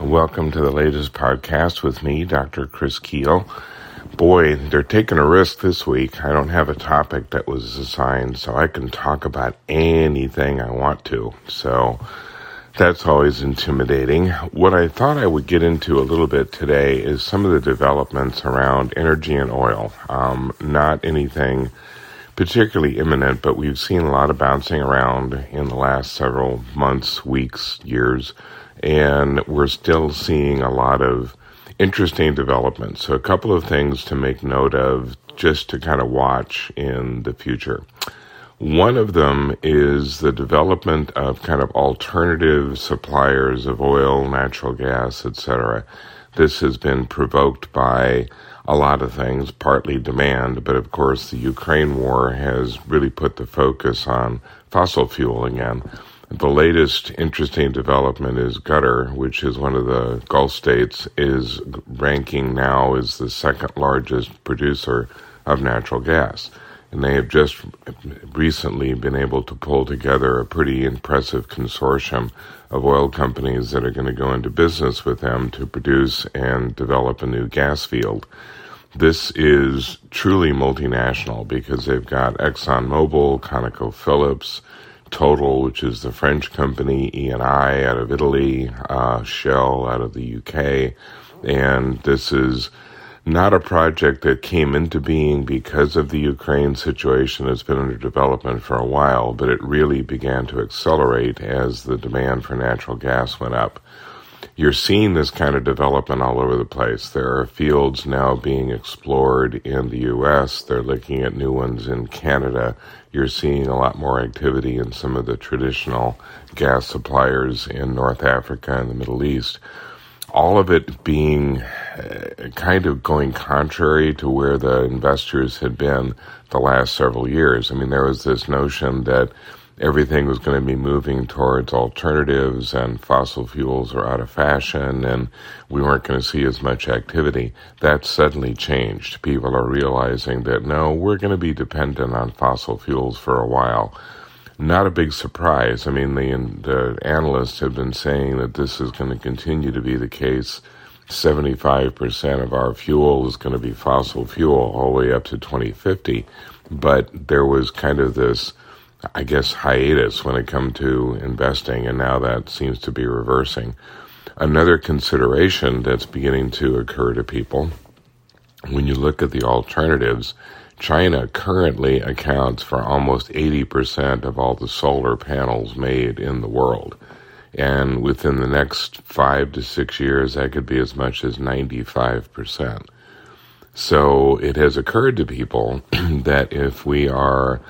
Welcome to the latest podcast with me, Dr. Chris Kuehl. Boy, they're taking a risk this week. I don't have a topic that was assigned, so I can talk about anything I want to. So that's always intimidating. What I thought I would get into a little bit today is some of the developments around energy and oil. Um, not anything particularly imminent, but we've seen a lot of bouncing around in the last several months, weeks, years, and we're still seeing a lot of interesting developments. So, a couple of things to make note of just to kind of watch in the future. One of them is the development of kind of alternative suppliers of oil, natural gas, etc. This has been provoked by a lot of things, partly demand, but of course the Ukraine war has really put the focus on fossil fuel again. The latest interesting development is Qatar, which is one of the Gulf states, is ranking now as the second largest producer of natural gas. And they have just recently been able to pull together a pretty impressive consortium of oil companies that are going to go into business with them to produce and develop a new gas field. This is truly multinational because they've got ExxonMobil, ConocoPhillips, Total, which is the French company, Eni out of Italy, uh, Shell out of the UK, and this is not a project that came into being because of the Ukraine situation. It's been under development for a while, but it really began to accelerate as the demand for natural gas went up. You're seeing this kind of development all over the place. There are fields now being explored in the US. They're looking at new ones in Canada. You're seeing a lot more activity in some of the traditional gas suppliers in North Africa and the Middle East all of it being uh, kind of going contrary to where the investors had been the last several years. I mean, there was this notion that everything was going to be moving towards alternatives and fossil fuels are out of fashion and we weren't going to see as much activity. That suddenly changed. People are realizing that no, we're going to be dependent on fossil fuels for a while not a big surprise. I mean, the, the analysts have been saying that this is going to continue to be the case. 75% of our fuel is going to be fossil fuel all the way up to 2050. But there was kind of this, I guess, hiatus when it come to investing, and now that seems to be reversing. Another consideration that's beginning to occur to people when you look at the alternatives China currently accounts for almost 80% of all the solar panels made in the world. And within the next five to six years, that could be as much as 95%. So it has occurred to people that if we are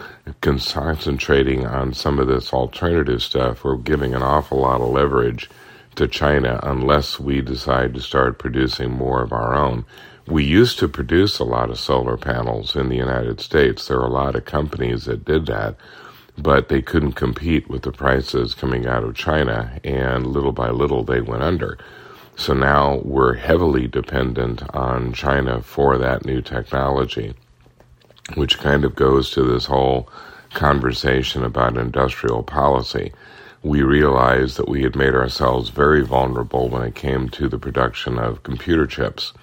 concentrating on some of this alternative stuff, we're giving an awful lot of leverage to China unless we decide to start producing more of our own. We used to produce a lot of solar panels in the United States. There are a lot of companies that did that, but they couldn't compete with the prices coming out of China, and little by little they went under. So now we're heavily dependent on China for that new technology, which kind of goes to this whole conversation about industrial policy. We realized that we had made ourselves very vulnerable when it came to the production of computer chips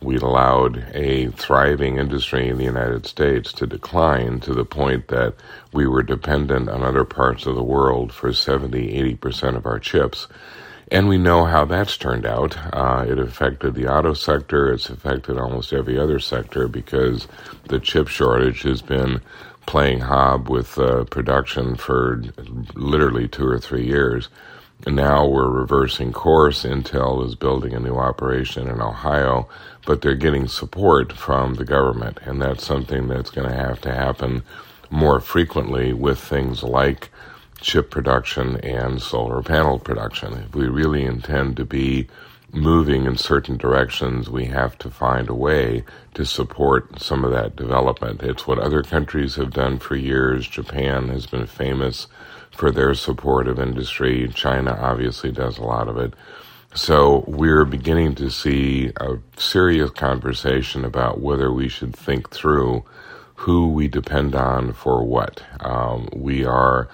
we'd allowed a thriving industry in the United States to decline to the point that we were dependent on other parts of the world for 70, 80% of our chips. And we know how that's turned out. Uh, it affected the auto sector. It's affected almost every other sector because the chip shortage has been playing hob with uh, production for literally two or three years. And now we're reversing course. Intel is building a new operation in Ohio, but they're getting support from the government. And that's something that's going to have to happen more frequently with things like chip production and solar panel production. If we really intend to be moving in certain directions, we have to find a way to support some of that development. It's what other countries have done for years. Japan has been famous for their support of industry. China obviously does a lot of it. So we're beginning to see a serious conversation about whether we should think through who we depend on for what. Um, we are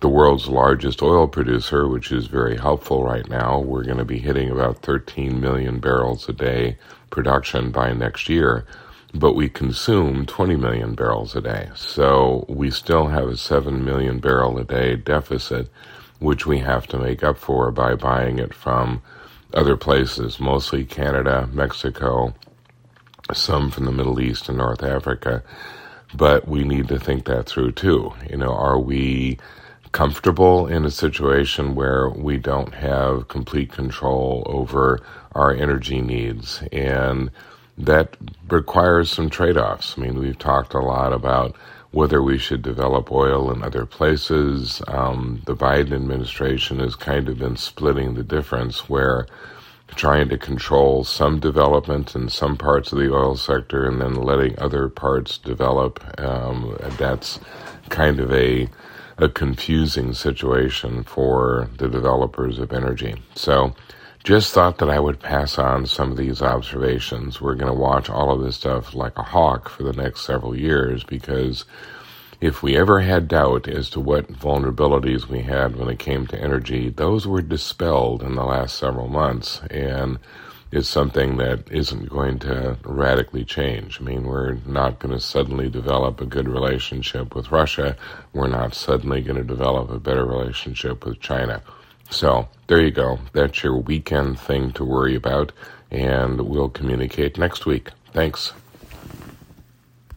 the world's largest oil producer, which is very helpful right now. We're going to be hitting about 13 million barrels a day production by next year, but we consume 20 million barrels a day. So we still have a 7 million barrel a day deficit, which we have to make up for by buying it from other places, mostly Canada, Mexico, some from the Middle East and North Africa. But we need to think that through too. You know, are we comfortable in a situation where we don't have complete control over our energy needs? And that requires some trade offs. I mean, we've talked a lot about whether we should develop oil in other places. Um, the Biden administration has kind of been splitting the difference where trying to control some development in some parts of the oil sector and then letting other parts develop. Um, that's kind of a a confusing situation for the developers of energy. So, just thought that I would pass on some of these observations. We're going to watch all of this stuff like a hawk for the next several years because if we ever had doubt as to what vulnerabilities we had when it came to energy, those were dispelled in the last several months. And it's something that isn't going to radically change. I mean, we're not going to suddenly develop a good relationship with Russia. We're not suddenly going to develop a better relationship with China. So there you go. That's your weekend thing to worry about. And we'll communicate next week. Thanks.